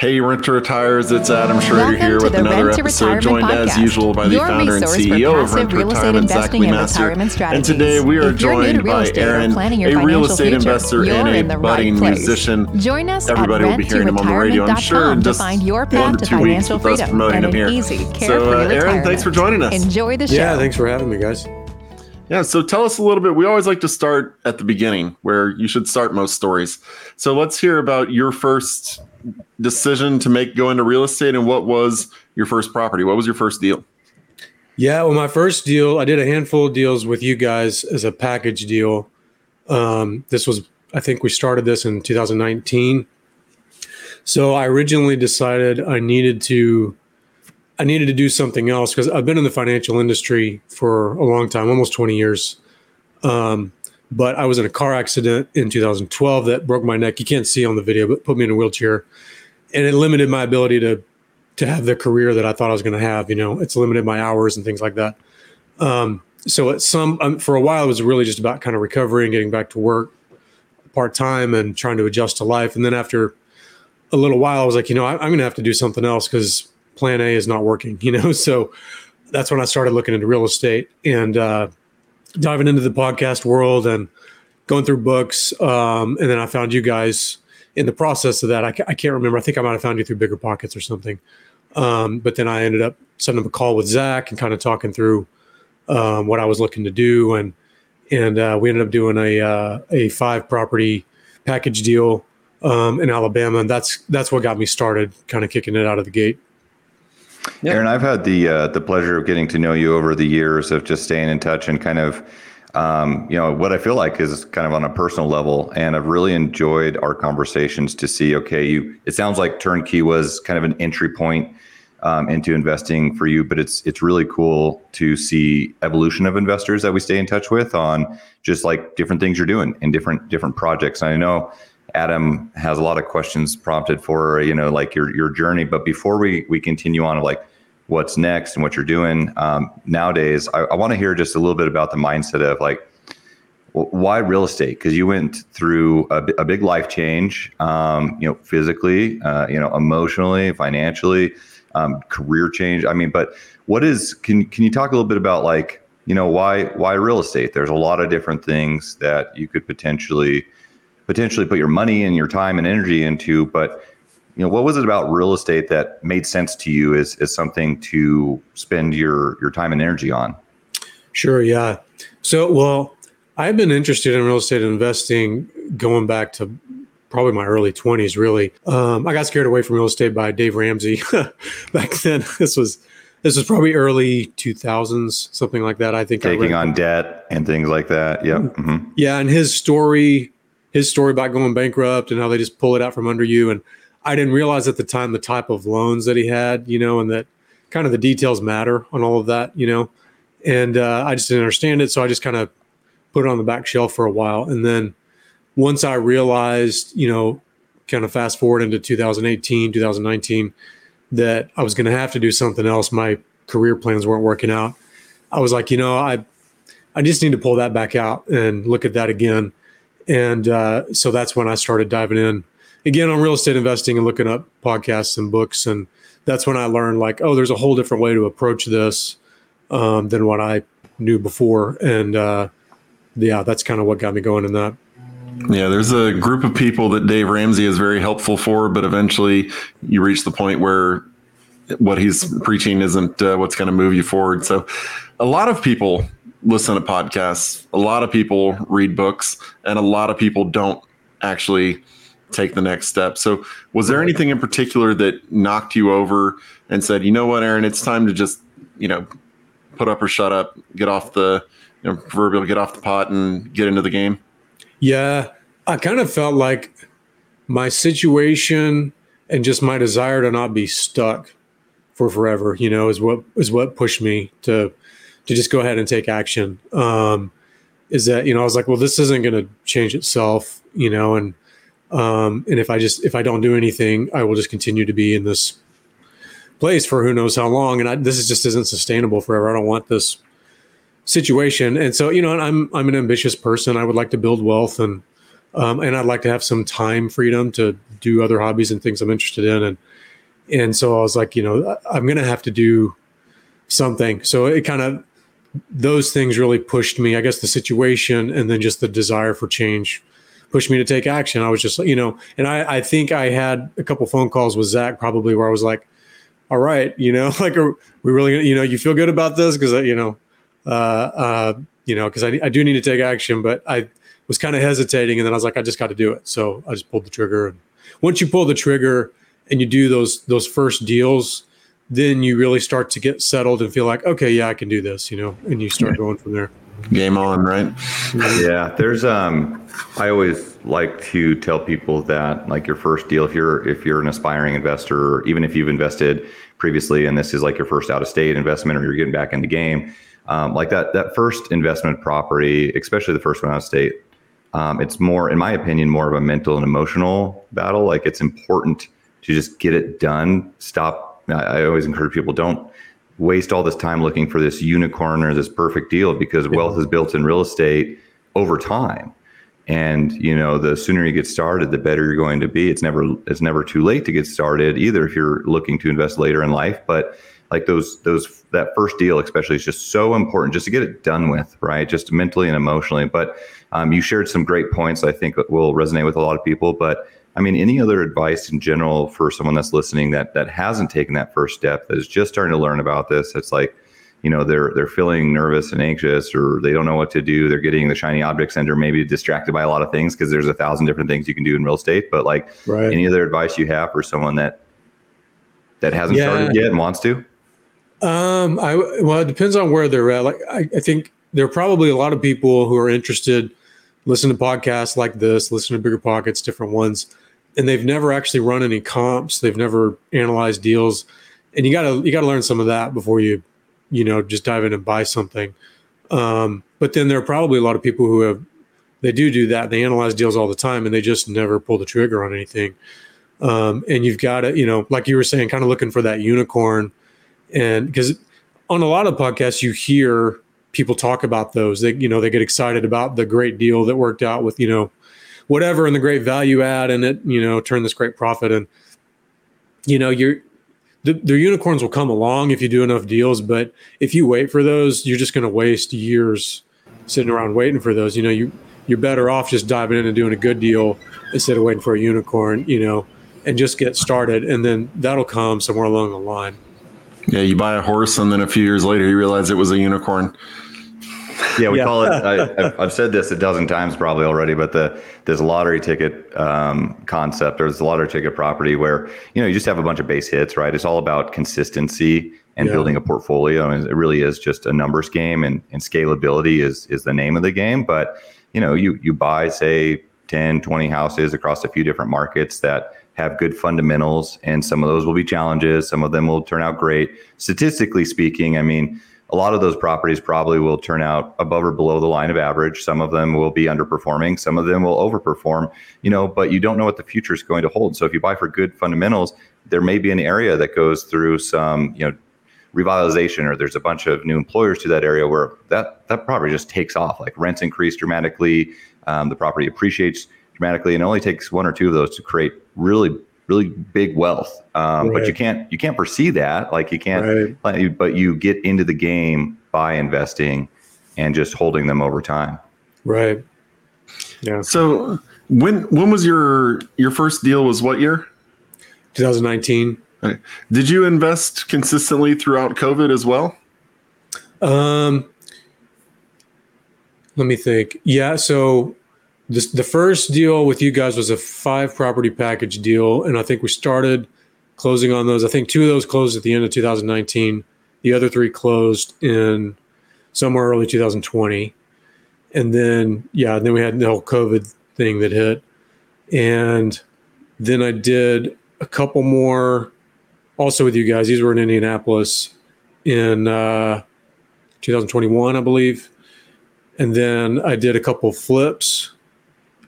Hey, Renter Retires, it's Adam Schroeder Welcome here with another Rent episode, joined Retirement as usual by the your founder and CEO of passive Renter real estate Retirement, Zach investing and Master. retirement And today we are If you're to joined real by estate or Aaron, planning your a real estate future, investor you're and in a the budding right musician. Join us Everybody at will be hearing him on the radio, I'm sure, renttoretirement.com in to just find your one path to to two weeks financial with us freedom promoting and him an here. easy, So, carefree uh, Aaron, retirement. thanks for joining us. Enjoy the show. Yeah, thanks for having me, guys. Yeah, so tell us a little bit. We always like to start at the beginning, where you should start most stories. So let's hear about your first decision to make go into real estate and what was your first property? What was your first deal? Yeah, well, my first deal, I did a handful of deals with you guys as a package deal. Um, this was, I think we started this in 2019. So I originally decided I needed to, I needed to do something else because I've been in the financial industry for a long time, almost 20 years. Um, but I was in a car accident in 2012 that broke my neck. You can't see on the video, but put me in a wheelchair, and it limited my ability to to have the career that I thought I was going to have. You know, it's limited my hours and things like that. Um, so at some um, for a while, it was really just about kind of recovering, getting back to work part time, and trying to adjust to life. And then after a little while, I was like, you know, I, I'm going to have to do something else because Plan A is not working. You know, so that's when I started looking into real estate and uh, diving into the podcast world and going through books. Um, and then I found you guys in the process of that. I, I can't remember. I think I might have found you through Bigger Pockets or something. Um, but then I ended up setting up a call with Zach and kind of talking through um, what I was looking to do, and and uh, we ended up doing a uh, a five property package deal um, in Alabama, and that's that's what got me started, kind of kicking it out of the gate. Yep. Aaron, I've had the uh, the pleasure of getting to know you over the years of just staying in touch and kind of, um, you know, what I feel like is kind of on a personal level, and I've really enjoyed our conversations to see. Okay, you. It sounds like turnkey was kind of an entry point um, into investing for you, but it's it's really cool to see evolution of investors that we stay in touch with on just like different things you're doing in different different projects. And I know Adam has a lot of questions prompted for you know like your your journey. But before we we continue on, like what's next and what you're doing um, nowadays, I, I want to hear just a little bit about the mindset of like why real estate? Because you went through a, a big life change, um, you know, physically, uh, you know, emotionally, financially, um, career change. I mean, but what is? Can can you talk a little bit about like you know why why real estate? There's a lot of different things that you could potentially potentially put your money and your time and energy into but you know what was it about real estate that made sense to you as, as something to spend your your time and energy on Sure, yeah. So, well, I've been interested in real estate investing going back to probably my early 20s, really. Um, I got scared away from real estate by Dave Ramsey back then. This was this was probably early 2000s, something like that. I think taking read- on debt and things like that yep hmm Yeah, and his story, his story about going bankrupt and how they just pull it out from under you. And I didn't realize at the time the type of loans that he had, you know, and that kind of the details matter on all of that, you know. And uh, I just didn't understand it, so I just kind of put it on the back shelf for a while. And then once I realized, you know, kind of fast forward into 2018, 2019, that I was going to have to do something else. My career plans weren't working out. I was like, you know, I I just need to pull that back out and look at that again. And uh, so that's when I started diving in again on real estate investing and looking up podcasts and books. And that's when I learned like, oh, there's a whole different way to approach this um, than what I knew before. And uh, yeah, that's kind of what got me going in that. Yeah, there's a group of people that Dave Ramsey is very helpful for, but eventually you reach the point where what he's preaching isn't uh, what's going to move you forward. So, a lot of people listen to podcasts, a lot of people read books, and a lot of people don't actually take the next step. So, was there anything in particular that knocked you over and said, you know what, Aaron, it's time to just, you know, put up or shut up, get off the, you know, proverbial get off the pot and get into the game? Yeah, I kind of felt like my situation and just my desire to not be stuck for forever, you know, is what is what pushed me to to just go ahead and take action. Um, is that you know I was like, well, this isn't going to change itself, you know, and um, and if I just if I don't do anything, I will just continue to be in this place for who knows how long, and I, this is just isn't sustainable forever. I don't want this situation, and so you know, I'm I'm an ambitious person. I would like to build wealth and um, and I'd like to have some time freedom to do other hobbies and things I'm interested in, and and so I was like, you know, I'm to have to do something. So it kind of those things really pushed me. I guess the situation and then just the desire for change pushed me to take action. I was just, you know, and I, I think I had a couple phone calls with Zach probably where I was like, all right, you know, like, are we really, you know, you feel good about this? Cause, you know, uh, uh, you know, cause I, I do need to take action, but I was kind of hesitating. And then I was like, I just got to do it. So I just pulled the trigger. And once you pull the trigger and you do those, those first deals, then you really start to get settled and feel like, okay, yeah, I can do this, you know, and you start going from there. Game on, right? yeah, there's um I always like to tell people that like your first deal if you're if you're an aspiring investor or even if you've invested previously and this is like your first out of state investment or you're getting back in the game, um, like that that first investment property, especially the first one out of state, um, it's more in my opinion more of a mental and emotional battle. Like it's important to just get it done, stop I always encourage people don't waste all this time looking for this unicorn or this perfect deal because wealth is built in real estate over time. And you know, the sooner you get started, the better you're going to be. It's never it's never too late to get started either if you're looking to invest later in life. But like those those that first deal especially is just so important just to get it done with, right? Just mentally and emotionally. But um, you shared some great points I think will resonate with a lot of people. But I mean, any other advice in general for someone that's listening that that hasn't taken that first step, that is just starting to learn about this? It's like, you know, they're they're feeling nervous and anxious, or they don't know what to do. They're getting the shiny object center, maybe distracted by a lot of things because there's a thousand different things you can do in real estate. But like, right. any other advice you have for someone that that hasn't yeah. started yet and wants to? Um, I well, it depends on where they're at. Like, I, I think there are probably a lot of people who are interested listen to podcasts like this, listen to Bigger Pockets, different ones, and they've never actually run any comps. They've never analyzed deals, and you gotta you gotta learn some of that before you, you know, just dive in and buy something. Um, but then there are probably a lot of people who have they do do that. They analyze deals all the time, and they just never pull the trigger on anything. Um, and you've got to, you know, like you were saying, kind of looking for that unicorn, and because on a lot of podcasts you hear people talk about those. They, you know, they get excited about the great deal that worked out with, you know, whatever and the great value add and it, you know, turn this great profit. And, you know, you're, the, the unicorns will come along if you do enough deals, but if you wait for those, you're just going to waste years sitting around waiting for those. You know, you you're better off just diving in and doing a good deal instead of waiting for a unicorn. You know, and just get started, and then that'll come somewhere along the line. Yeah, you buy a horse, and then a few years later, you realize it was a unicorn. Yeah, we yeah. call it. I, have said this a dozen times probably already, but the this lottery ticket um, concept or this lottery ticket property where you know you just have a bunch of base hits, right? It's all about consistency and yeah. building a portfolio, and it really is just a numbers game, and, and scalability is is the name of the game. But you know, you you buy say 10, 20 houses across a few different markets that have good fundamentals, and some of those will be challenges. Some of them will turn out great. Statistically speaking, I mean, a lot of those properties probably will turn out above or below the line of average. Some of them will be underperforming. Some of them will overperform. You know, but you don't know what the future is going to hold. So if you buy for good fundamentals, there may be an area that goes through some, you know, revitalization or there's a bunch of new employers to that area where that that property just takes off like rents increase dramatically um, the property appreciates dramatically and it only takes one or two of those to create really really big wealth. Um, right. But you can't you can't foresee that. Like you can't. Right. But you get into the game by investing and just holding them over time. Right. Yeah. So when when was your your first deal? Was what year? 2019. Did you invest consistently throughout COVID as well? Um, let me think. Yeah. So this, the first deal with you guys was a five property package deal, and I think we started closing on those. I think two of those closed at the end of 2019. The other three closed in somewhere early 2020, and then yeah, then we had the whole COVID thing that hit, and then I did a couple more also with you guys. These were in Indianapolis in uh, 2021, I believe, and then I did a couple flips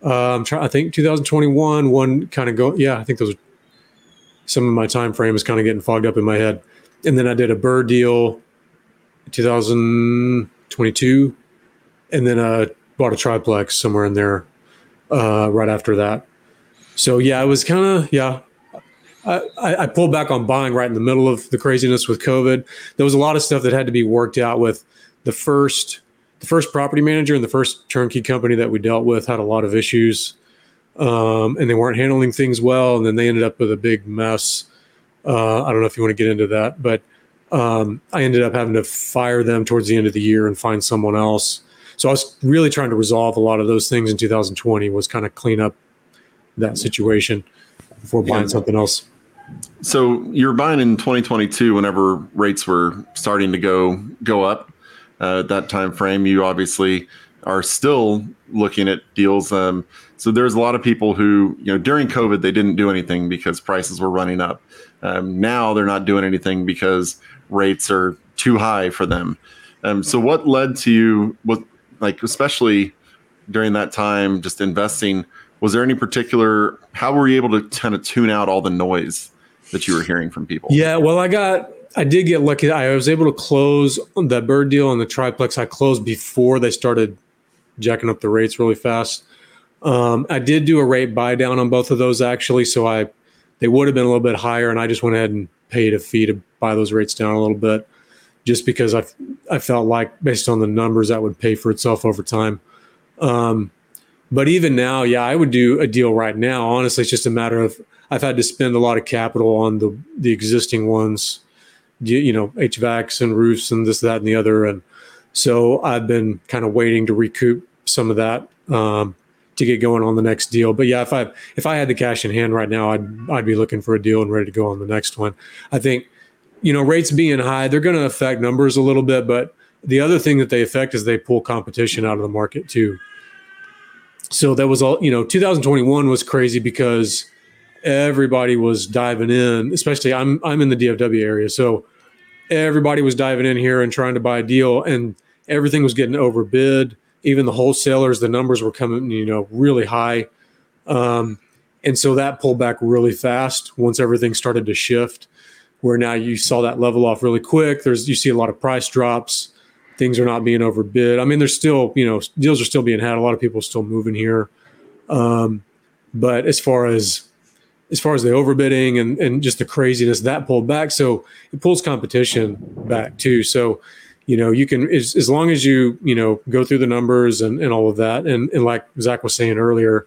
uh, I'm. I think 2021. One kind of go. Yeah, I think those. Some of my time frame is kind of getting fogged up in my head, and then I did a BRRRR deal, 2022, and then I bought a triplex somewhere in there. uh, right after that. So yeah, it was kind of yeah. I, I pulled back on buying right in the middle of the craziness with COVID. There was a lot of stuff that had to be worked out with the first the first property manager and the first turnkey company that we dealt with had a lot of issues um, and they weren't handling things well and then they ended up with a big mess. Uh, i don't know if you want to get into that but um, i ended up having to fire them towards the end of the year and find someone else. So i was really trying to resolve a lot of those things in 2020 was kind of clean up that situation before buying yeah. something else. So you're buying in 2022 whenever rates were starting to go go up uh, at that time frame. You obviously are still looking at deals. Um, so there's a lot of people who, you know, during COVID they didn't do anything because prices were running up. Um, now they're not doing anything because rates are too high for them. Um, so what led to you, what like especially during that time, just investing? Was there any particular? How were you able to kind of tune out all the noise that you were hearing from people? Yeah, well, I got I did get lucky. I was able to close the BRRRR deal and the triplex. I closed before they started jacking up the rates really fast. Um, I did do a rate buy down on both of those actually, so I they would have been a little bit higher, and I just went ahead and paid a fee to buy those rates down a little bit, just because I I felt like based on the numbers that would pay for itself over time. Um, but even now, yeah, I would do a deal right now. Honestly, it's just a matter of I've had to spend a lot of capital on the the existing ones you know HVACs and roofs and this that and the other and so I've been kind of waiting to recoup some of that um, to get going on the next deal. But yeah, if I if I had the cash in hand right now, I'd I'd be looking for a deal and ready to go on the next one. I think you know rates being high, they're going to affect numbers a little bit, but the other thing that they affect is they pull competition out of the market too. So that was all you know. 2021 was crazy because everybody was diving in. Especially I'm I'm in the DFW area, so everybody was diving in here and trying to buy a deal, and everything was getting overbid. Even the wholesalers, the numbers were coming, you know, really high. Um, and so that pulled back really fast once everything started to shift. Where now you saw that level off really quick. There's you see a lot of price drops. Things are not being overbid. I mean, there's still you know deals are still being had. A lot of people still moving here. Um, but as far as as far as the overbidding and, and just the craziness that pulled back. So it pulls competition back too. So, you know, you can, as, as long as you, you know, go through the numbers and, and all of that. And, and like Zach was saying earlier,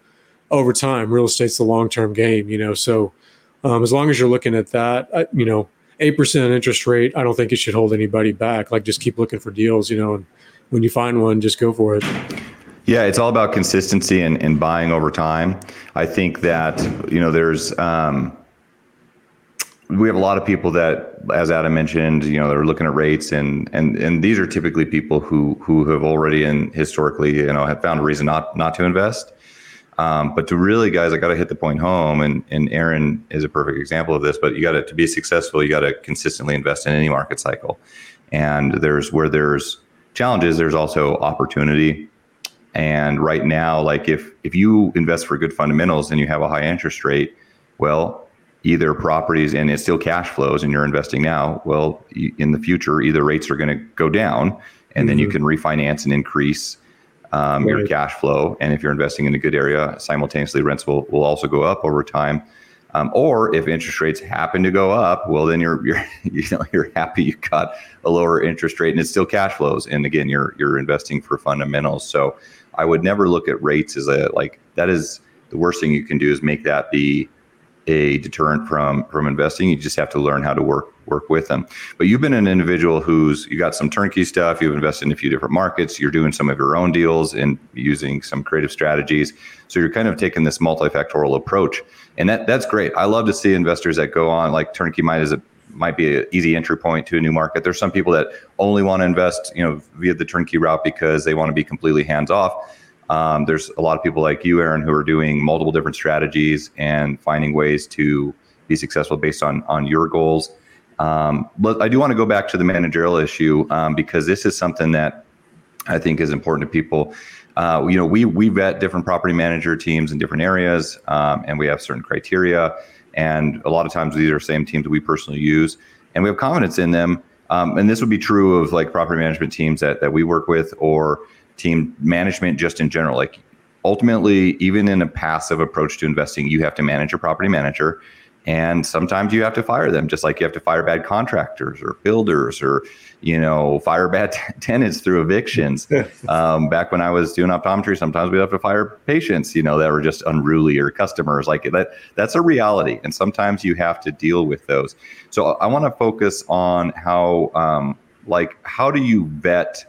over time, real estate's the long-term game, you know? So um, as long as you're looking at that, uh, you know, 8% interest rate, I don't think it should hold anybody back. Like just keep looking for deals, you know, and when you find one, just go for it. Yeah, it's all about consistency and, and buying over time. I think that, you know, there's, um, we have a lot of people that, as Adam mentioned, you know, they're looking at rates and, and, and these are typically people who, who have already and historically, you know, have found a reason not, not to invest. Um, but to really, guys, I got to hit the point home, and and Aaron is a perfect example of this. But you got to to be successful, you got to consistently invest in any market cycle. And there's where there's challenges, there's also opportunity. And right now, like if if you invest for good fundamentals and you have a high interest rate, well, either properties and it still cash flows and you're investing now, well, in the future, either rates are going to go down and mm-hmm. then you mm-hmm. can refinance and increase um, right. your cash flow. And if you're investing in a good area, simultaneously rents will, will also go up over time. Um, or if interest rates happen to go up, well, then you're you're you know you're happy you got a lower interest rate and it's still cash flows. And again, you're you're investing for fundamentals. So I would never look at rates as a like that is the worst thing you can do is make that be a deterrent from from investing. You just have to learn how to work work with them. But you've been an individual who's you got some turnkey stuff. You've invested in a few different markets. You're doing some of your own deals and using some creative strategies. So you're kind of taking this multifactorial approach, and that that's great. I love to see investors that go on like turnkey might is a might be an easy entry point to a new market. There's some people that only want to invest, you know, via the turnkey route because they want to be completely hands off. Um, there's a lot of people like you, Aaron, who are doing multiple different strategies and finding ways to be successful based on on your goals. Um, but I do want to go back to the managerial issue um, because this is something that I think is important to people. Uh, you know, we we vet different property manager teams in different areas, um, and we have certain criteria. And a lot of times these are same teams that we personally use, and we have confidence in them. Um, and this would be true of like property management teams that, that we work with or team management just in general. Like ultimately, even in a passive approach to investing, you have to manage your property manager. And sometimes you have to fire them, just like you have to fire bad contractors or builders or, you know, fire bad t- tenants through evictions. um, back when I was doing optometry, sometimes we'd have to fire patients, you know, that were just unruly or customers like that. That's a reality. And sometimes you have to deal with those. So I want to focus on how, um, like, how do you vet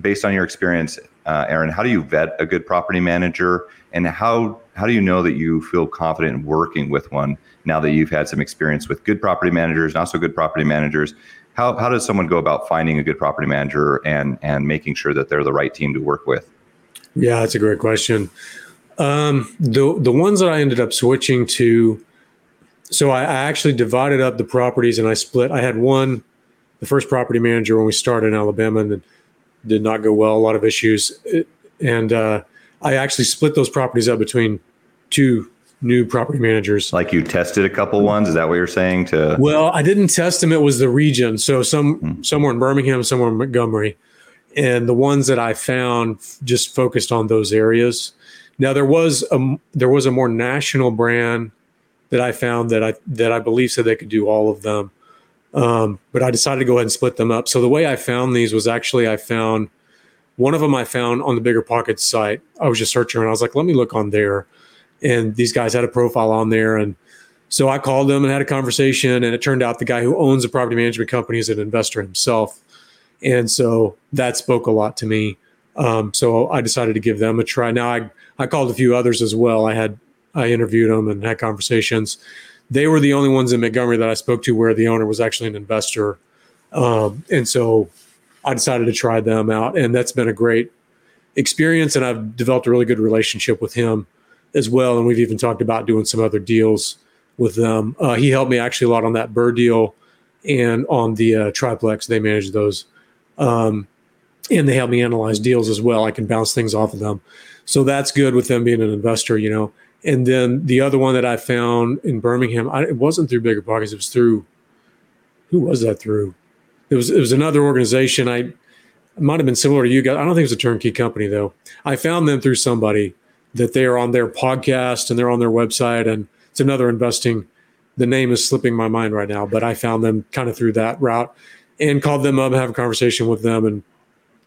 based on your experience, uh, Aaron, how do you vet a good property manager and how, how do you know that you feel confident in working with one? now that you've had some experience with good property managers, not so good property managers, how, how does someone go about finding a good property manager and, and making sure that they're the right team to work with? Yeah, that's a great question. Um, the the ones that I ended up switching to, so I, I, actually divided up the properties and I split. I had one, the first property manager when we started in Alabama, and did not go well. A lot of issues, and uh, I actually split those properties up between two new property managers. Like you tested a couple ones, is that what you're saying? To well, I didn't test them. It was the region. So some hmm. somewhere in Birmingham, somewhere in Montgomery, and the ones that I found just focused on those areas. Now there was a there was a more national brand that I found that I that I believe said they could do all of them, um, but I decided to go ahead and split them up. So the way I found these was actually I found one of them I found on the Bigger Pockets site. I was just searching and I was like, let me look on there and these guys had a profile on there. And so I called them and had a conversation and it turned out the guy who owns a property management company is an investor himself. And so that spoke a lot to me. Um, so I decided to give them a try. Now I, I called a few others as well. I had I interviewed them and had conversations. They were the only ones in Montgomery that I spoke to where the owner was actually an investor. Um, and so I decided to try them out and that's been a great experience and I've developed a really good relationship with him as well. And we've even talked about doing some other deals with them. Uh, he helped me actually a lot on that BRRRR deal and on the uh, triplex. They manage those. Um, and they help me analyze deals as well. I can bounce things off of them. So that's good with them being an investor, you know. And then the other one that I found in Birmingham, I, it wasn't through Bigger Pockets. It was through, who was that through? It was, it was another organization. I, might have been similar to you guys. I don't think it was a turnkey company though. I found them through somebody that they are on their podcast and they're on their website. And it's another investing. The name is slipping my mind right now, but I found them kind of through that route and called them up, have a conversation with them, and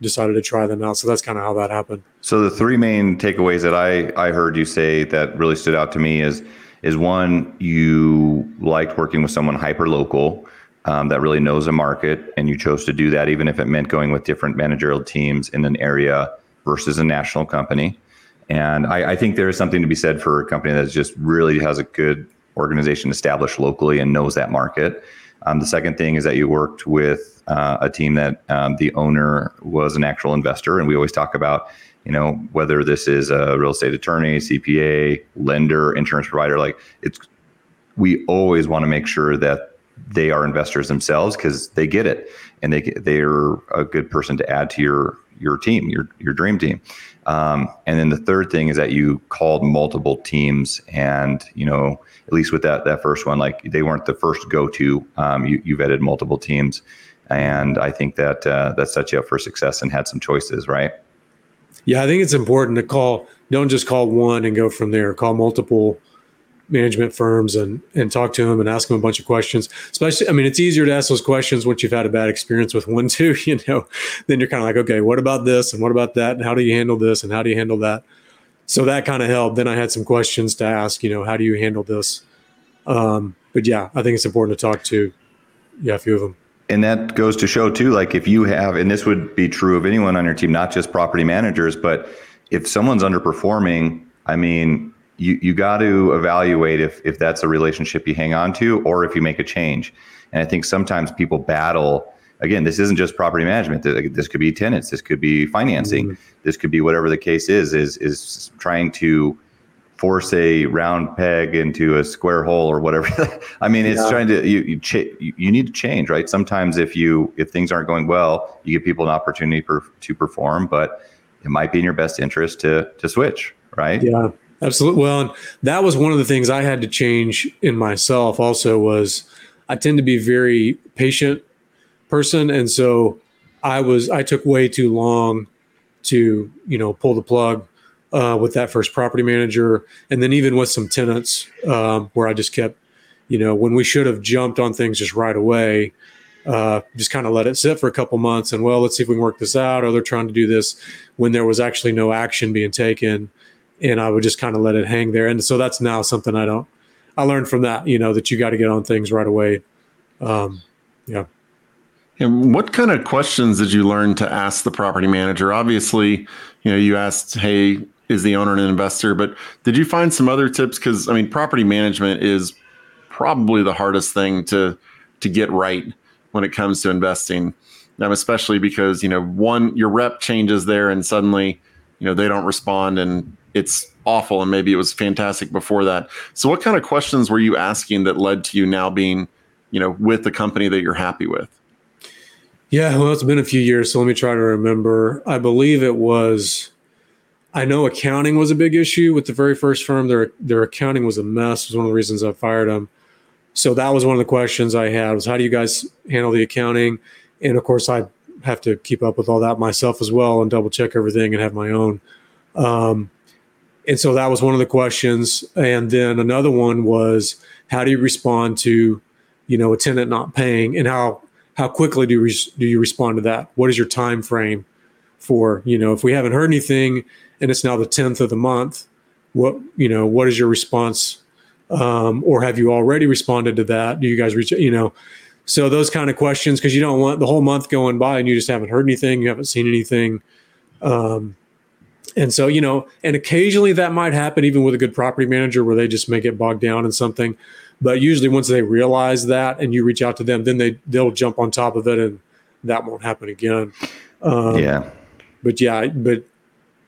decided to try them out. So that's kind of how that happened. So the three main takeaways that I I heard you say that really stood out to me is is one you liked working with someone hyper local. Um, that really knows a market, and you chose to do that, even if it meant going with different managerial teams in an area versus a national company. And I, I, think there is something to be said for a company that just really has a good organization established locally and knows that market. Um, the second thing is that you worked with uh, a team that um, the owner was an actual investor, and we always talk about, you know, whether this is a real estate attorney, CPA, lender, insurance provider. Like it's, we always want to make sure that they are investors themselves because they get it, and they they're a good person to add to your your team, your your dream team. Um, and then the third thing is that you called multiple teams, and you know, at least with that that first one, like they weren't the first go to. Um, you you vetted multiple teams, and I think that uh, that sets you up for success and had some choices, right? Yeah, I think it's important to call. Don't just call one and go from there. Call multiple management firms and and talk to them and ask them a bunch of questions. Especially, I mean, it's easier to ask those questions once you've had a bad experience with one, too. You know, then you're kind of like, okay, what about this and what about that and how do you handle this and how do you handle that? So that kind of helped. Then I had some questions to ask. You know, how do you handle this? Um, but yeah, I think it's important to talk to yeah a few of them. And that goes to show too, like if you have, and this would be true of anyone on your team, not just property managers, but if someone's underperforming, I mean, you you got to evaluate if if that's a relationship you hang on to or if you make a change. And I think sometimes people battle. Again, this isn't just property management. This could be tenants. This could be financing. Mm-hmm. This could be whatever the case is. Is is trying to force a round peg into a square hole or whatever. I mean, it's yeah. trying to you you, ch- you need to change, right? Sometimes if you if things aren't going well, you give people an opportunity per, to perform, but it might be in your best interest to to switch, right? Yeah. Absolutely. Well, and that was one of the things I had to change in myself. Also, was I tend to be very patient person, and so I was I took way too long to you know pull the plug uh, with that first property manager, and then even with some tenants um, where I just kept, you know, when we should have jumped on things just right away, uh, just kind of let it sit for a couple months and well, let's see if we can work this out. Or they're trying to do this when there was actually no action being taken, and I would just kind of let it hang there. And so that's now something I don't. I learned from that, you know, that you got to get on things right away. Um, yeah. And what kind of questions did you learn to ask the property manager? Obviously, you know, you asked, "Hey, is the owner an investor?" But did you find some other tips? Because I mean, property management is probably the hardest thing to to get right when it comes to investing. Um, especially because you know, one your rep changes there, and suddenly, you know, they don't respond, and it's awful. And maybe it was fantastic before that. So, what kind of questions were you asking that led to you now being, you know, with the company that you're happy with? Yeah, well, it's been a few years, so let me try to remember. I believe it was. I know accounting was a big issue with the very first firm. Their their accounting was a mess. It was one of the reasons I fired them. So that was one of the questions I had was how do you guys handle the accounting? And of course, I have to keep up with all that myself as well and double check everything and have my own. Um, and so that was one of the questions. And then another one was how do you respond to, you know, a tenant not paying and how how quickly do you, do you respond to that? What is your time frame for, you know, if we haven't heard anything and it's now the 10th of the month, what, you know, what is your response? Um, or have you already responded to that? Do you guys reach, you know, so those kind of questions, because you don't want the whole month going by and you just haven't heard anything, you haven't seen anything. Um, and so, you know, and occasionally that might happen even with a good property manager where they just may get bogged down in something. But usually, once they realize that and you reach out to them, then they they'll jump on top of it, and that won't happen again. Um, yeah. But yeah, but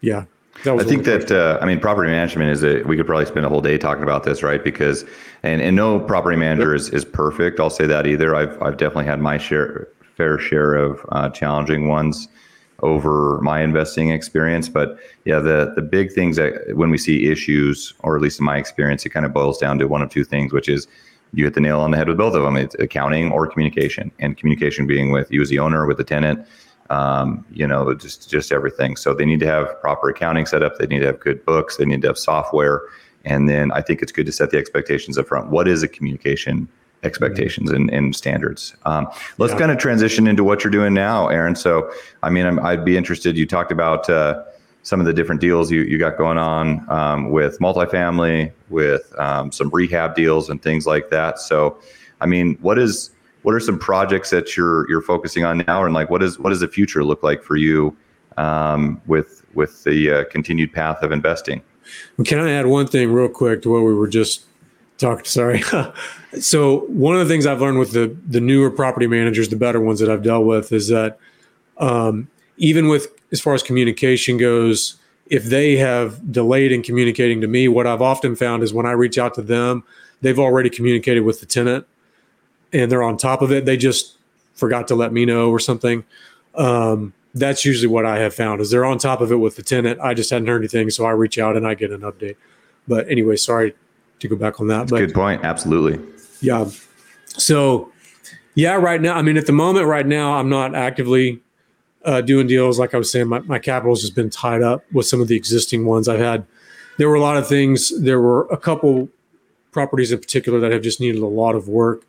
yeah. I think that uh, I mean property management is a we could probably spend a whole day talking about this, right? Because and and no property manager is, is perfect. I'll say that either. I've I've definitely had my share fair share of uh, challenging ones over my investing experience. But yeah, the the big things that when we see issues, or at least in my experience, it kind of boils down to one of two things, which is you hit the nail on the head with both of them. It's accounting or communication, and communication being with you as the owner, with the tenant, um, you know, just just everything. So they need to have proper accounting set up. They need to have good books. They need to have software. And then I think it's good to set the expectations up front. What is a communication expectations and, and standards. Um, let's yeah. kind of transition into what you're doing now, Aaron. So, I mean, i would be interested. You talked about uh, some of the different deals you, you got going on um, with multifamily, with um, some rehab deals and things like that. So, I mean, what is what are some projects that you're you're focusing on now, and like what is what does the future look like for you um, with with the uh, continued path of investing? Can I add one thing real quick to what we were just talked? Sorry. So one of the things I've learned with the the newer property managers, the better ones that I've dealt with, is that um, even with as far as communication goes, if they have delayed in communicating to me, what I've often found is when I reach out to them, they've already communicated with the tenant, and they're on top of it. They just forgot to let me know or something. Um, that's usually what I have found is they're on top of it with the tenant. I just hadn't heard anything, so I reach out and I get an update. But anyway, sorry to go back on that. But, good point. Absolutely. Yeah. So, yeah, right now, I mean, at the moment, right now, I'm not actively uh, doing deals. Like I was saying, my, my capital's just been tied up with some of the existing ones I've had. There were a lot of things. There were a couple properties in particular that have just needed a lot of work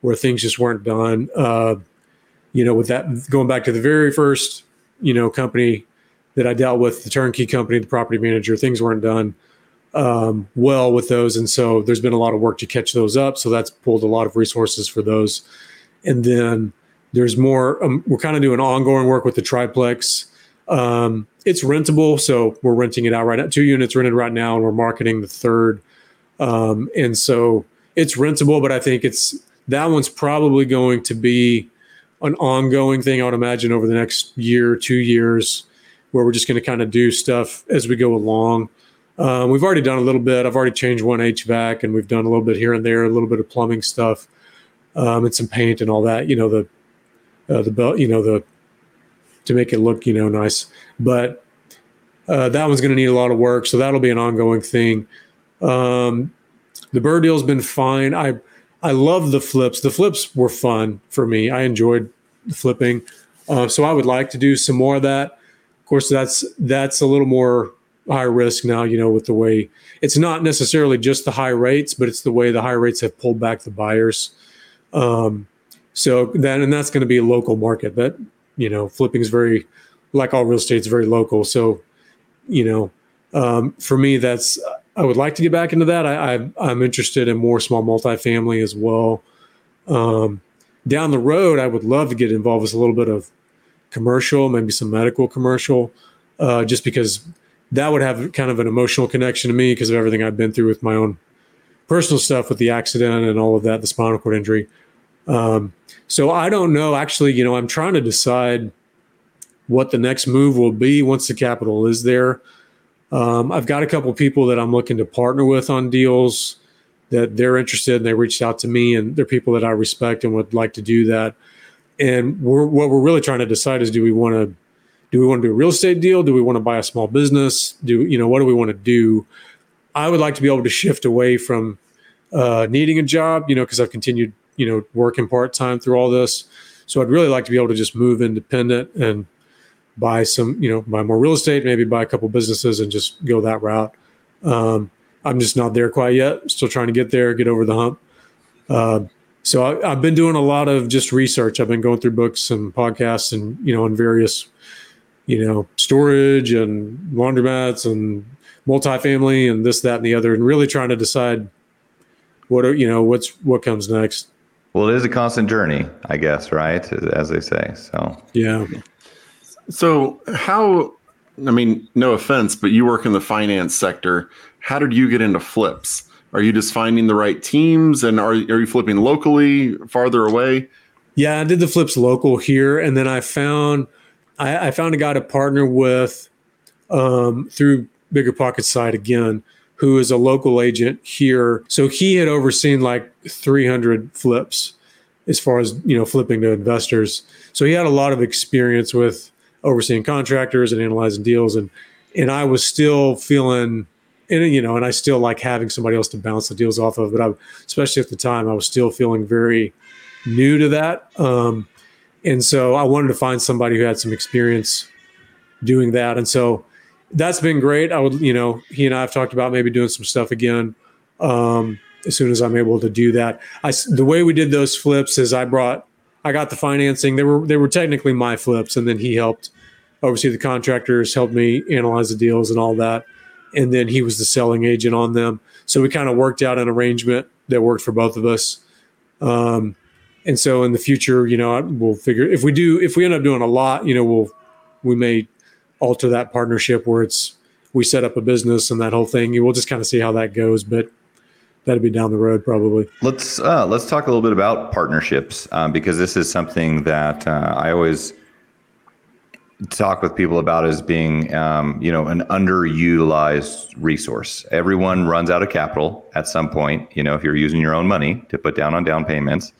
where things just weren't done. Uh, you know, with that, going back to the very first, you know, company that I dealt with, the turnkey company, the property manager, things weren't done um, well with those. And so there's been a lot of work to catch those up. So that's pulled a lot of resources for those. And then there's more, um, we're kind of doing ongoing work with the triplex. Um, it's rentable. So we're renting it out right now. Two units rented right now, and we're marketing the third. Um, and so it's rentable, but I think it's that one's probably going to be an ongoing thing. I would imagine over the next year, two years, where we're just going to kind of do stuff as we go along. Um, we've already done a little bit. I've already changed one HVAC, and we've done a little bit here and there, a little bit of plumbing stuff, um, and some paint and all that. You know the uh, the belt, you know the to make it look you know nice. But uh, that one's going to need a lot of work, so that'll be an ongoing thing. Um, the BRRRR deal's been fine. I I love the flips. The flips were fun for me. I enjoyed flipping, uh, so I would like to do some more of that. Of course, that's that's a little more high risk now. You know, with the way it's not necessarily just the high rates, but it's the way the high rates have pulled back the buyers. Um, so then, and that's going to be a local market. That you know, flipping is very like all real estate is very local. So, you know, um, for me, that's I would like to get back into that. I, I am interested in more small multifamily as well. Um, down the road, I would love to get involved with a little bit of commercial, maybe some medical commercial, uh, just because that would have kind of an emotional connection to me because of everything I've been through with my own personal stuff with the accident and all of that, the spinal cord injury. Um, so I don't know. Actually, you know, I'm trying to decide what the next move will be once the capital is there. Um, I've got a couple people that I'm looking to partner with on deals that they're interested and they reached out to me and they're people that I respect and would like to do that. And we're, what we're really trying to decide is do we want to do we want to do a real estate deal? Do we want to buy a small business? Do you know what do we want to do? I would like to be able to shift away from uh, needing a job, you know, because I've continued, you know, working part time through all this. So I'd really like to be able to just move independent and buy some, you know, buy more real estate, maybe buy a couple businesses and just go that route. Um, I'm just not there quite yet. Still trying to get there, get over the hump. Uh, so I, have been doing a lot of just research. I've been going through books and podcasts and, you know, on various, you know, storage and laundromats and multifamily and this, that, and the other, and really trying to decide what are, you know, what's, what comes next. Well, it is a constant journey, I guess, right? As they say. So, yeah. So, how, I mean, no offense, but you work in the finance sector. How did you get into flips? Are you just finding the right teams and are, are you flipping locally, farther away? Yeah, I did the flips local here. And then I found, I, I found a guy to partner with um, through Bigger Pocket side again, who is a local agent here. So he had overseen like 300 flips as far as, you know, flipping to investors. So he had a lot of experience with overseeing contractors and analyzing deals and and I was still feeling and you know and I still like having somebody else to bounce the deals off of but I especially at the time I was still feeling very new to that um, and so I wanted to find somebody who had some experience doing that and so that's been great I would you know he and I have talked about maybe doing some stuff again um, as soon as I'm able to do that I the way we did those flips is I brought I got the financing. They were they were technically my flips, and then he helped oversee the contractors, helped me analyze the deals and all that, and then he was the selling agent on them. So we kind of worked out an arrangement that worked for both of us. Um, and so in the future, you know, we'll figure if we do if we end up doing a lot, you know, we'll we may alter that partnership where it's we set up a business and that whole thing. We'll just kind of see how that goes, but that'd be down the road probably. Let's uh, let's talk a little bit about partnerships um, because this is something that uh, I always talk with people about as being um, you know an underutilized resource. Everyone runs out of capital at some point. You know, if you're using your own money to put down on down payments.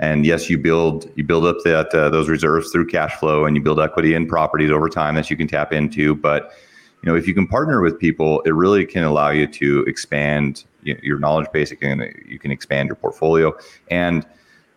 And yes, you build you build up that uh, those reserves through cash flow, and you build equity in properties over time that you can tap into. But you know, if you can partner with people, it really can allow you to expand your knowledge base. You can, you can expand your portfolio. And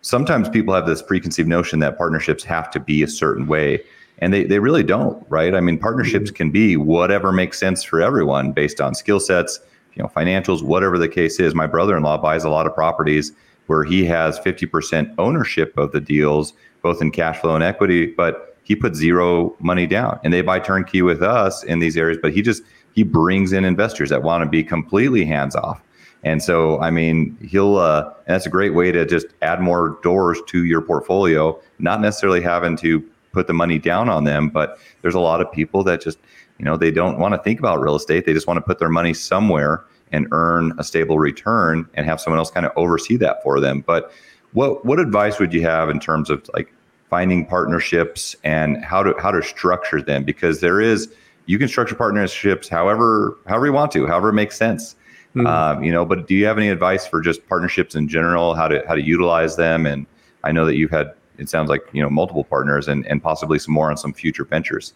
sometimes people have this preconceived notion that partnerships have to be a certain way. And they, they really don't, right? I mean, partnerships can be whatever makes sense for everyone based on skill sets, you know, financials, whatever the case is. My brother-in-law buys a lot of properties where he has 50% ownership of the deals, both in cash flow and equity, but he put zero money down and they buy turnkey with us in these areas, but he just he brings in investors that want to be completely hands off. And so, I mean, he'll, uh, and that's a great way to just add more doors to your portfolio, not necessarily having to put the money down on them. But there's a lot of people that just, you know, they don't want to think about real estate. They just want to put their money somewhere and earn a stable return and have someone else kind of oversee that for them. But what, what advice would you have in terms of like finding partnerships and how to, how to structure them? Because there is, you can structure partnerships however, however you want to, however it makes sense. Mm-hmm. Um, you know, but do you have any advice for just partnerships in general, how to how to utilize them? And I know that you've had it sounds like you know multiple partners and and possibly some more on some future ventures.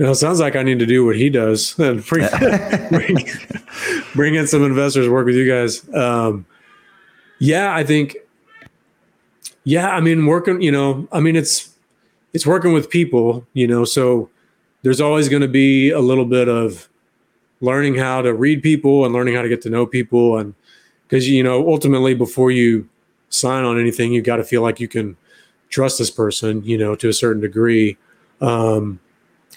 You know, it sounds like I need to do what he does and bring, bring, bring in some investors, work with you guys. Um, yeah, I think. Yeah, I mean, working. You know, I mean, it's it's working with people. You know, so there's always going to be a little bit of learning how to read people and learning how to get to know people and because you know ultimately before you sign on anything you've got to feel like you can trust this person you know to a certain degree um,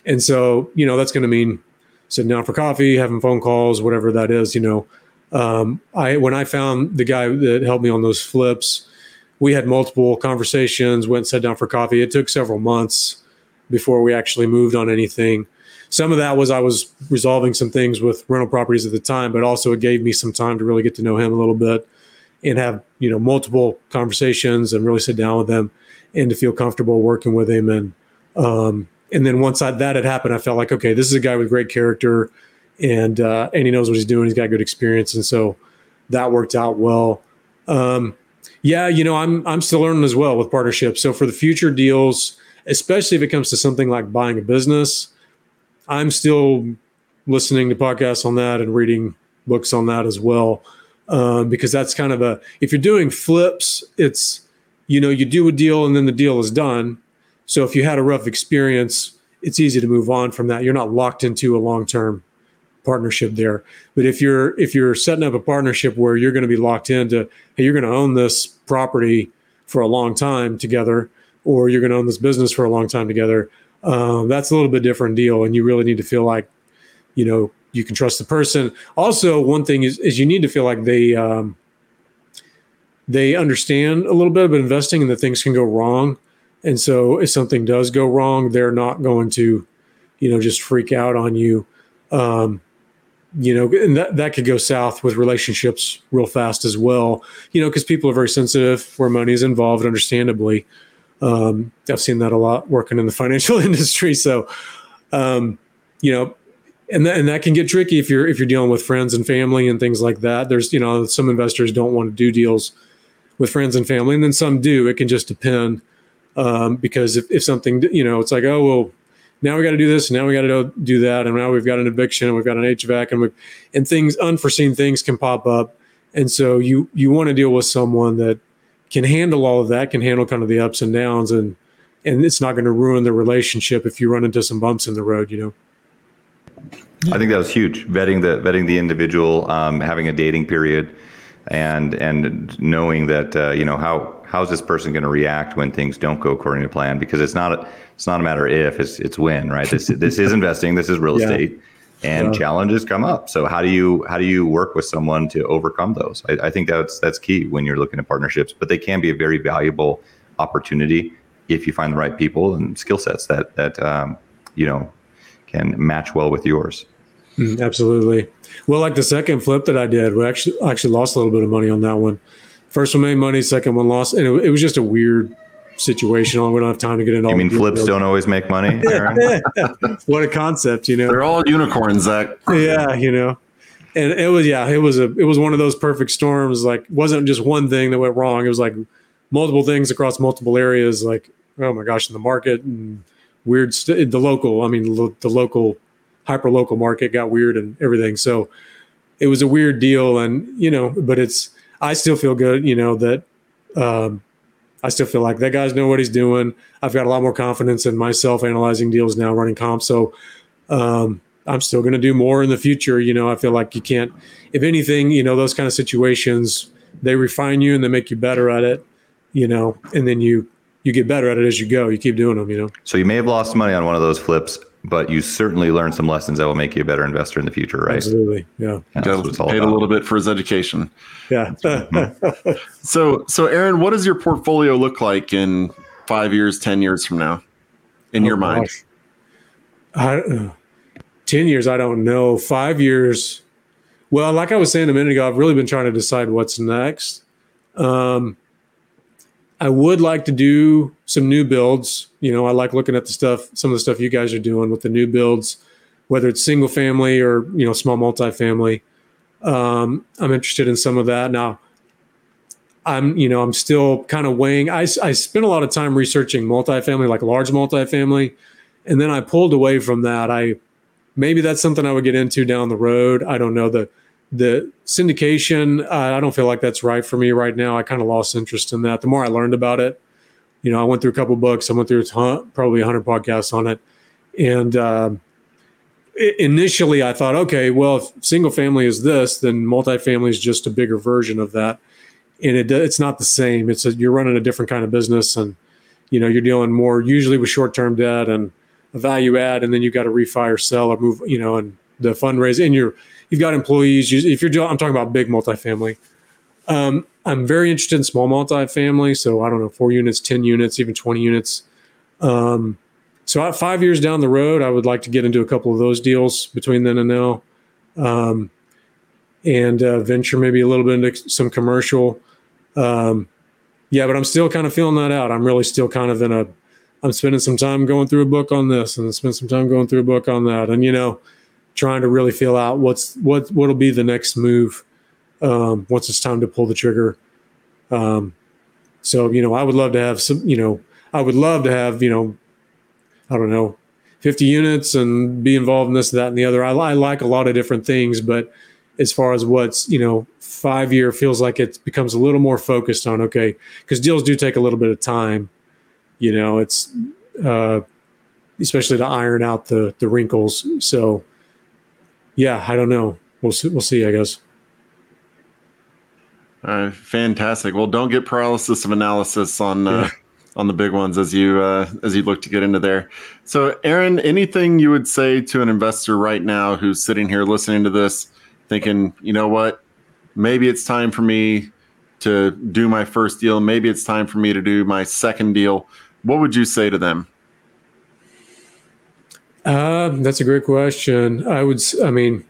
and so you know that's going to mean sitting down for coffee having phone calls whatever that is you know. Um, i when i found the guy that helped me on those flips we had multiple conversations went and sat down for coffee. It took several months before we actually moved on anything. Some of that was I was resolving some things with rental properties at the time, but also it gave me some time to really get to know him a little bit and have you know multiple conversations and really sit down with him and to feel comfortable working with him and um, and then once I, that had happened, I felt like okay, this is a guy with great character and uh, and he knows what he's doing. He's got good experience, and so that worked out well. Um, yeah, you know, I'm I'm still learning as well with partnerships. So for the future deals, especially if it comes to something like buying a business, I'm still listening to podcasts on that and reading books on that as well. Um, because that's kind of a if you're doing flips, it's you know you do a deal and then the deal is done. So if you had a rough experience, it's easy to move on from that. You're not locked into a long term partnership there. But if you're if you're setting up a partnership where you're going to be locked into, hey, you're going to own this property for a long time together, or you're going to own this business for a long time together, um, that's a little bit different deal, and you really need to feel like, you know, you can trust the person. Also, one thing is, is you need to feel like they um, they understand a little bit about investing and that things can go wrong. And so, if something does go wrong, they're not going to, you know, just freak out on you. Um, you know, and that, that could go south with relationships real fast as well, you know, because people are very sensitive where money is involved, understandably. Um, I've seen that a lot working in the financial industry. So, um, you know, and that, and that can get tricky if you're if you're dealing with friends and family and things like that. There's you know some investors don't want to do deals with friends and family, and then some do. It can just depend um, because if, if something you know it's like oh well now we got to do this, now we got to do that, and now we've got an eviction, and we've got an HVAC, and we and things unforeseen things can pop up, and so you you want to deal with someone that can handle all of that, can handle kind of the ups and downs, and and it's not going to ruin the relationship if you run into some bumps in the road, you know. I think that was huge. Vetting the vetting the individual, um, having a dating period, and and knowing that uh, you know how how's this person going to react when things don't go according to plan because it's not a, it's not a matter if it's it's when right this this is investing this is real yeah. estate and yeah. challenges come up. So how do you how do you work with someone to overcome those? I, I, think that's that's key when you're looking at partnerships. But they can be a very valuable opportunity if you find the right people and skill sets that that um, you know can match well with yours. Mm, absolutely. Well, like the second flip that I did, we actually actually lost a little bit of money on that one. First one made money, second one lost, and it, it was just a weird situation. Oh, we don't have time to get into. You mean flips don't always make money? what a concept, you know. They're all unicorns, Zach. Yeah, you know. And it was yeah, it was a it was one of those perfect storms. Like wasn't just one thing that went wrong. It was like multiple things across multiple areas. Like oh my gosh, in the market and weird st- the local. I mean lo- the local hyper local market got weird and everything. So it was a weird deal, and you know, but it's I still feel good, you know that. Um, I still feel like that guy's know what he's doing. I've got a lot more confidence in myself analyzing deals now, running comps. So um, I'm still going to do more in the future. You know, I feel like you can't, if anything, you know, those kind of situations, they refine you and they make you better at it, you know, and then you, you get better at it as you go. You keep doing them, you know. So you may have lost money on one of those flips, but you certainly learn some lessons that will make you a better investor in the future, right? Absolutely, yeah. Paid a little bit for his education. Yeah. so, so Aaron, what does your portfolio look like in five years, ten years from now, in oh, your mind? I, uh, ten years, I don't know. Five years. Well, like I was saying a minute ago, I've really been trying to decide what's next. Um, I would like to do some new builds. You know, I like looking at the stuff, some of the stuff you guys are doing with the new builds, whether it's single family or you know small multifamily. Um, I'm interested in some of that now. I'm, you know, I'm still kind of weighing. I, I spent a lot of time researching multifamily, like large multifamily, and then I pulled away from that. I maybe that's something I would get into down the road. I don't know the the syndication, uh, I don't feel like that's right for me right now. I kind of lost interest in that. The more I learned about it, you know, I went through a couple books. I went through ton, probably 100 podcasts on it, and uh, initially I thought, okay, well, if single family is this, then multifamily is just a bigger version of that, and it it's not the same. It's a, you're running a different kind of business, and you know you're dealing more usually with short term debt and a value add, and then you've got to refi or sell or move, you know, and the fundraise, and you're you've got employees. If you're doing I'm talking about big multifamily. Um, I'm very interested in small multifamily, so I don't know, four units, ten units, even twenty units. Um, so five years down the road, I would like to get into a couple of those deals between then and now, um, and uh, venture maybe a little bit into some commercial. Um, yeah, but I'm still kind of feeling that out. I'm really still kind of in a. I'm spending some time going through a book on this, and spend some time going through a book on that, and you know, trying to really feel out what's what what'll be the next move um, once it's time to pull the trigger. Um, so you know, I would love to have some. You know, I would love to have you know, I don't know, 50 units and be involved in this, that, and the other. I, I like a lot of different things, but as far as what's you know five year feels like it becomes a little more focused on okay because deals do take a little bit of time you know it's uh especially to iron out the the wrinkles so yeah i don't know we'll see we'll see i guess uh, fantastic. Well, don't get paralysis of analysis on uh, yeah. on the big ones as you uh, as you look to get into there. So, Aaron, anything you would say to an investor right now who's sitting here listening to this, thinking, you know what, maybe it's time for me to do my first deal. Maybe it's time for me to do my second deal. What would you say to them? Uh, that's a great question. I would, I mean,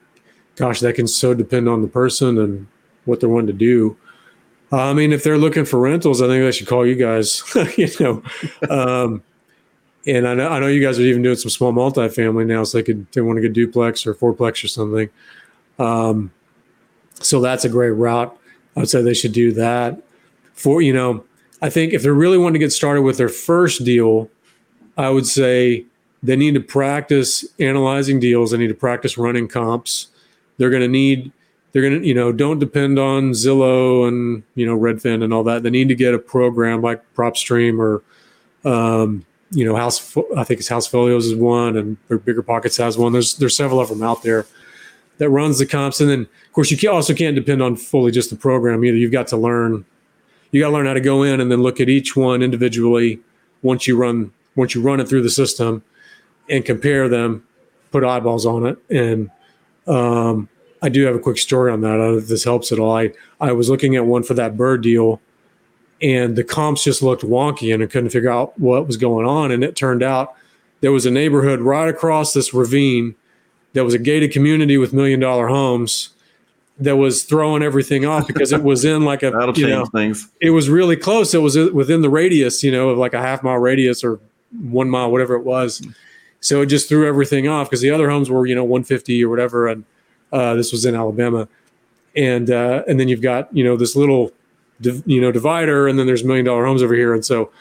gosh, that can so depend on the person and what they're wanting to do. I mean, if they're looking for rentals, I think they should call you guys. you know, um, and I know I know you guys are even doing some small multifamily now, so they could they want to get duplex or fourplex or something. Um, so that's a great route. I would say they should do that. For you know, I think if they're really wanting to get started with their first deal, I would say they need to practice analyzing deals. They need to practice running comps. They're going to need they're going to, you know, don't depend on Zillow and, you know, Redfin and all that. They need to get a program like PropStream or, um, you know, House, I think it's House Folios is one and Bigger Pockets has one. There's, there's several of them out there that runs the comps. And then of course you also can't depend on fully just the program either. You've got to learn, you got to learn how to go in and then look at each one individually once you run, once you run it through the system and compare them, put eyeballs on it. And, um, I do have a quick story on that. I don't know if this helps at all. I, I was looking at one for that BRRRR deal and the comps just looked wonky and I couldn't figure out what was going on. And it turned out there was a neighborhood right across this ravine that was a gated community with million dollar homes that was throwing everything off because it was in like a that'll change know, things. It was really close. It was within the radius, you know, of like a half mile radius or one mile, whatever it was. So it just threw everything off because the other homes were, you know, 150 or whatever. And uh, this was in Alabama, and uh, and then you've got you know this little you know divider, and then there's million dollar homes over here, and so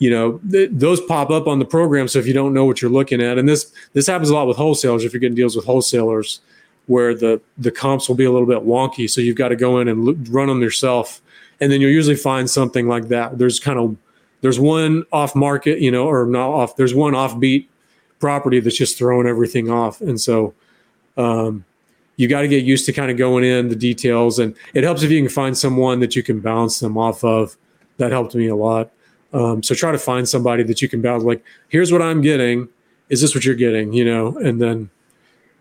you know th- those pop up on the program. So if you don't know what you're looking at, and this this happens a lot with wholesalers, if you're getting deals with wholesalers, where the the comps will be a little bit wonky, so you've got to go in and run them yourself, and then you'll usually find something like that. There's kind of there's one off market, you know, or not off. There's one offbeat property that's just throwing everything off, and so um, you got to get used to kind of going in the details and it helps if you can find someone that you can bounce them off of. That helped me a lot. Um, so try to find somebody that you can bounce like here's what i'm getting. Is this what you're getting? You know and then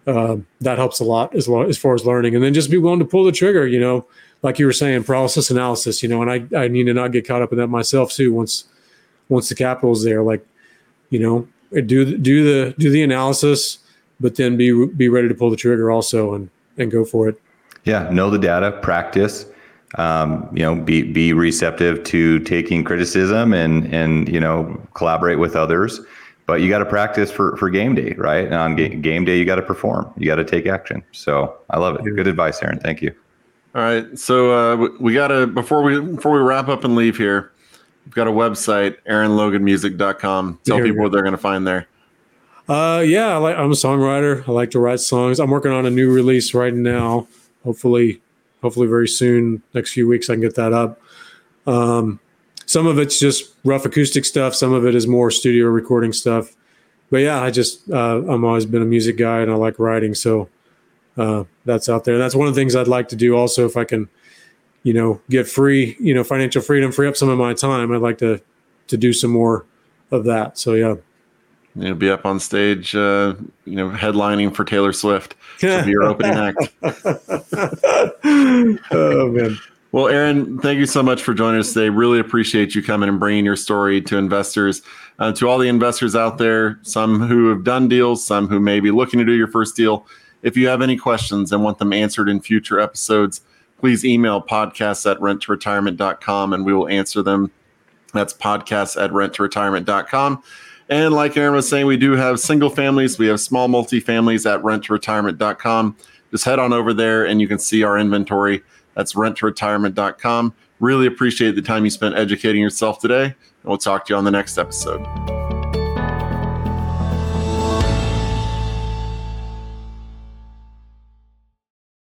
uh, that helps a lot as, as far as learning. And then just be willing to pull the trigger you know like you were saying paralysis analysis you know and i, I need to not get caught up in that myself too once once the capital's there. Like you know do do the do the analysis but then be be ready to pull the trigger also and and go for it. Yeah, know the data, practice. Um, you know, be be receptive to taking criticism and and you know collaborate with others. But you got to practice for for game day, right? And on ga- game day, you got to perform. You got to take action. So I love it. Good advice, Aaron. Thank you. All right, so uh, we got to before we before we wrap up and leave here, we've got a website, AaronLoganMusic.com. Tell people what they're going to find there. Uh, yeah, I like, I'm a songwriter. I like to write songs. I'm working on a new release right now. Hopefully, hopefully very soon, next few weeks, I can get that up. Um, some of it's just rough acoustic stuff. Some of it is more studio recording stuff. but yeah, I just uh, I'm always been a music guy and I like writing, so uh, that's out there. And that's one of the things I'd like to do also if I can, you know, get free, you know, financial freedom, free up some of my time. I'd like to to do some more of that. So yeah. You'll be up on stage, uh, you know, headlining for Taylor Swift. Be your opening act. oh man. Well, Aaron, thank you so much for joining us today. Really appreciate you coming and bringing your story to investors. Uh, to all the investors out there, some who have done deals, some who may be looking to do your first deal, if you have any questions and want them answered in future episodes, please email podcasts at renttoretirement.com and we will answer them. That's podcasts at renttoretirement.com. And like Aaron was saying, we do have single families, we have small multifamilies at renttoretirement.com. Just head on over there and you can see our inventory. That's renttoretirement.com. Really appreciate the time you spent educating yourself today. And we'll talk to you on the next episode.